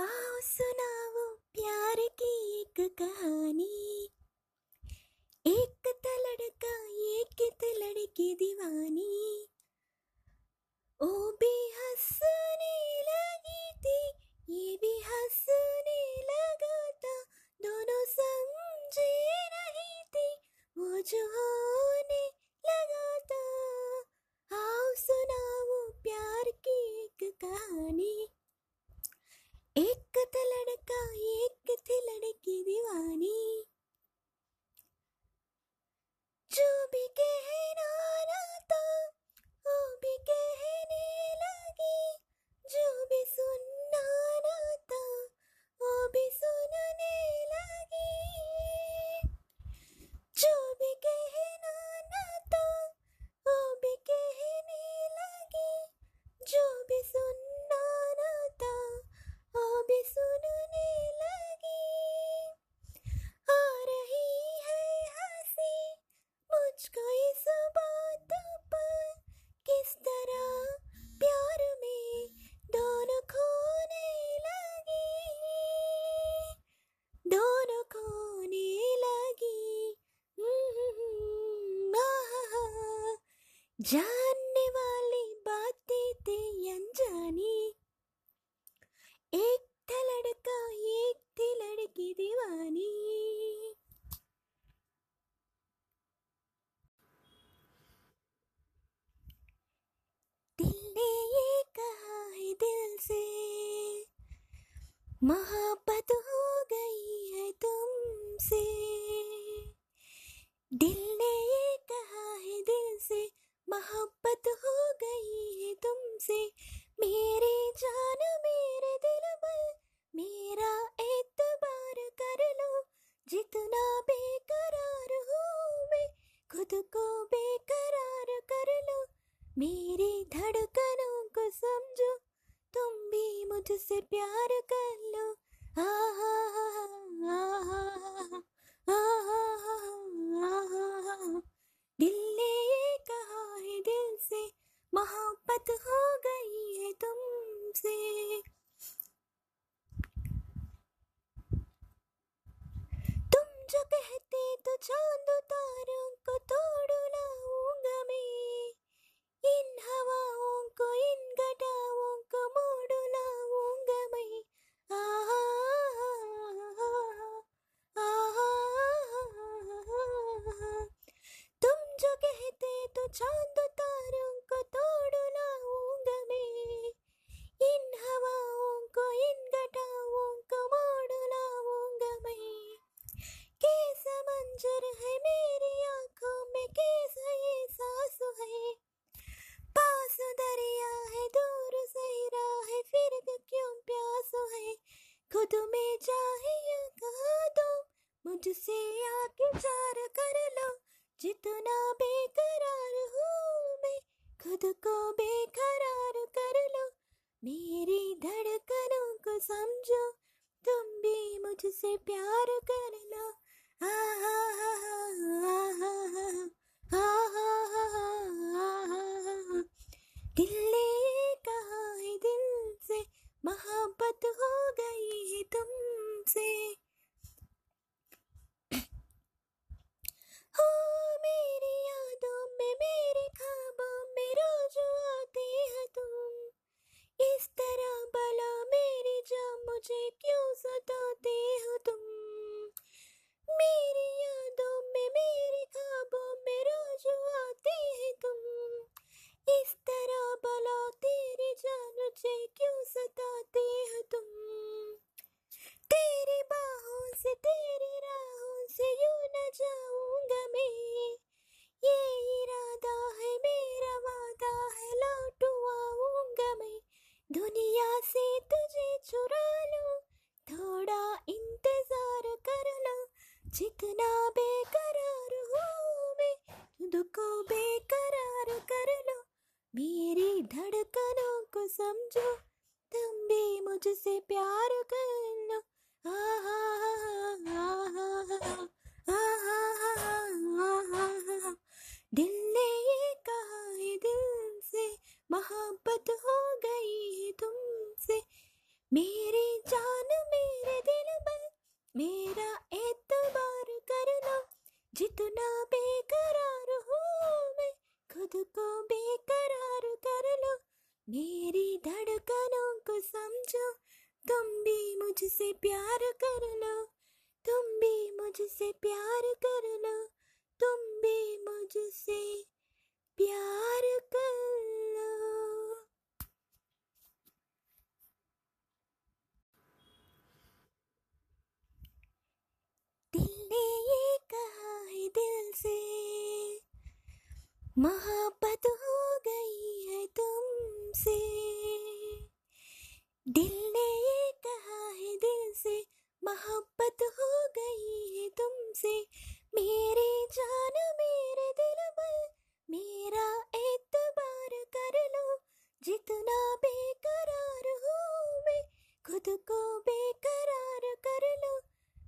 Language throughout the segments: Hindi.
आओ सुनाओ प्यार की एक कहानी। एक था लड़का, एक था लड़की दीवानी। ओ भी हंसने लगी थी, ये भी हंसने लगा था। दोनों समझे नहीं थे, वो जो じゃあ hacerlo. Ah, ah Good को बेकरार कर लो मेरी धड़कनों को समझो तुम भी मुझसे प्यार कर लो दिल ने ये कहा है दिल से मोहब्बत हो गई है तुमसे मेरी जान मेरे दिल पर मेरा एतबार कर लो जितना बेकरार खुद को बेकरार कर लो। मेरी धड़कनों को समझो। तुम भी मुझसे प्यार कर लो। तुम भी मुझसे प्यार कर लो। तुम भी मुझसे प्यार कर लो। दिल ने ये कहा है दिल से। महा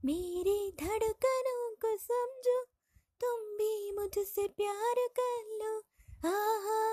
मेरी धड़कनों को समझो तुम भी मुझसे प्यार कर लो। हाँ हा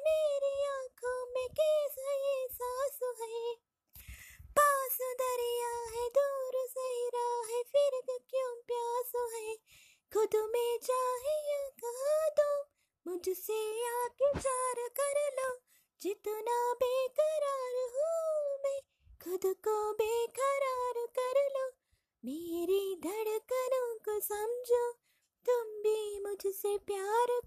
मेरी आँखों में कैसा ये सांस है? पास दरिया है, दूर सहरा है, फिर क्यों प्यास है? खुद में चाहिए कहा दो, मुझसे आके चार कर लो। जितना बेकरार हूँ मैं, खुद को बेकरार कर लो। मेरी धड़कनों को समझो, तुम भी मुझसे प्यार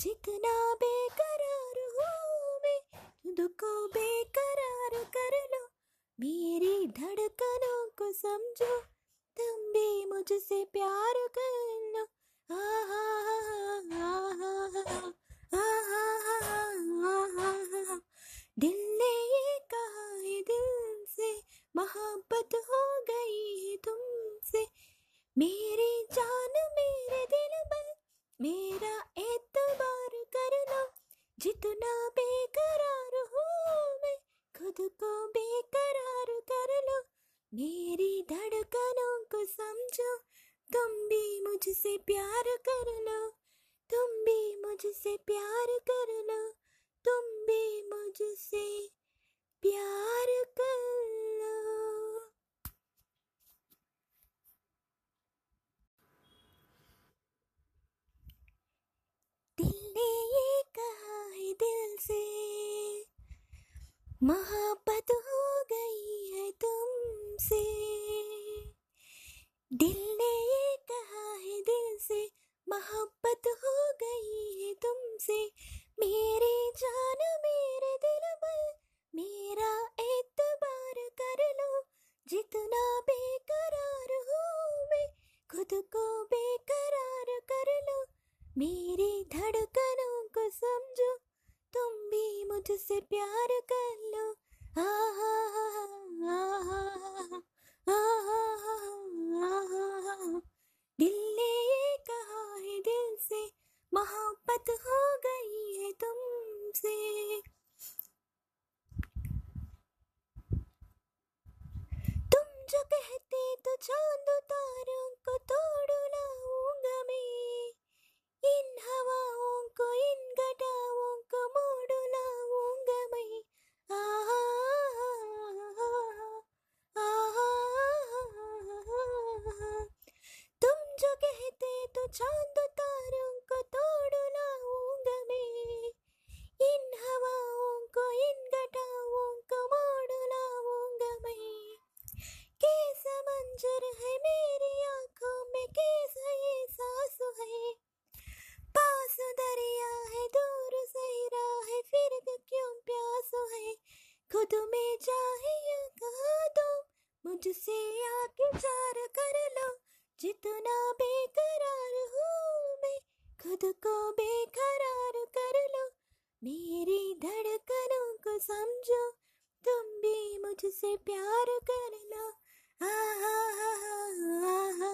जितना बेकरार मैं खुद को बेकरार कर लो मेरी धड़कनों को समझो, तुम भी मुझसे प्यार कर लो दिल ने ये कहा है, दिल से मोहब्बत हो गई है तुमसे। मेरी जान मेरे दिल पर, मेरा मोहब्बत हो गई है तुमसे। दिल ने ये कहा है दिल से मोहब्बत हो गई है तुमसे। मेरी जान, मेरे दिल पर मेरा एतबार कर लो। जितना बेकरार हूँ मैं, खुद को बेकरार कर लो। मेरी धड़कनों को समझो, तुम भी मुझसे प्यार कर चाँद तारों को तोड़ मेरी धड़कनों को समझो तुम भी मुझसे प्यार करना। आ हा हा हा हा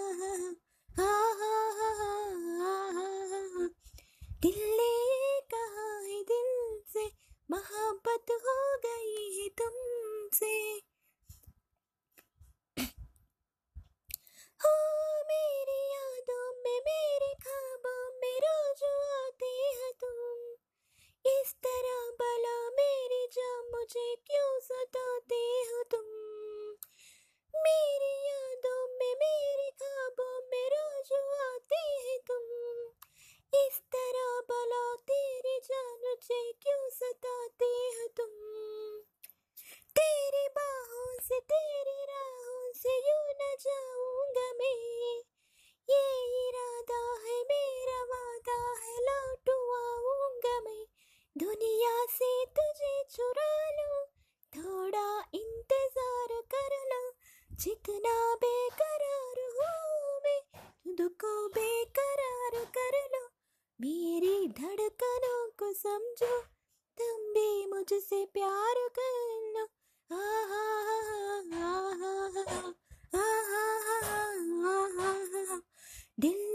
चिकना बेकरार हुआ मैं खुद को बेकरार कर लो मेरी धड़कनों को समझो तुम भी मुझसे प्यार कर लो दिल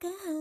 kau.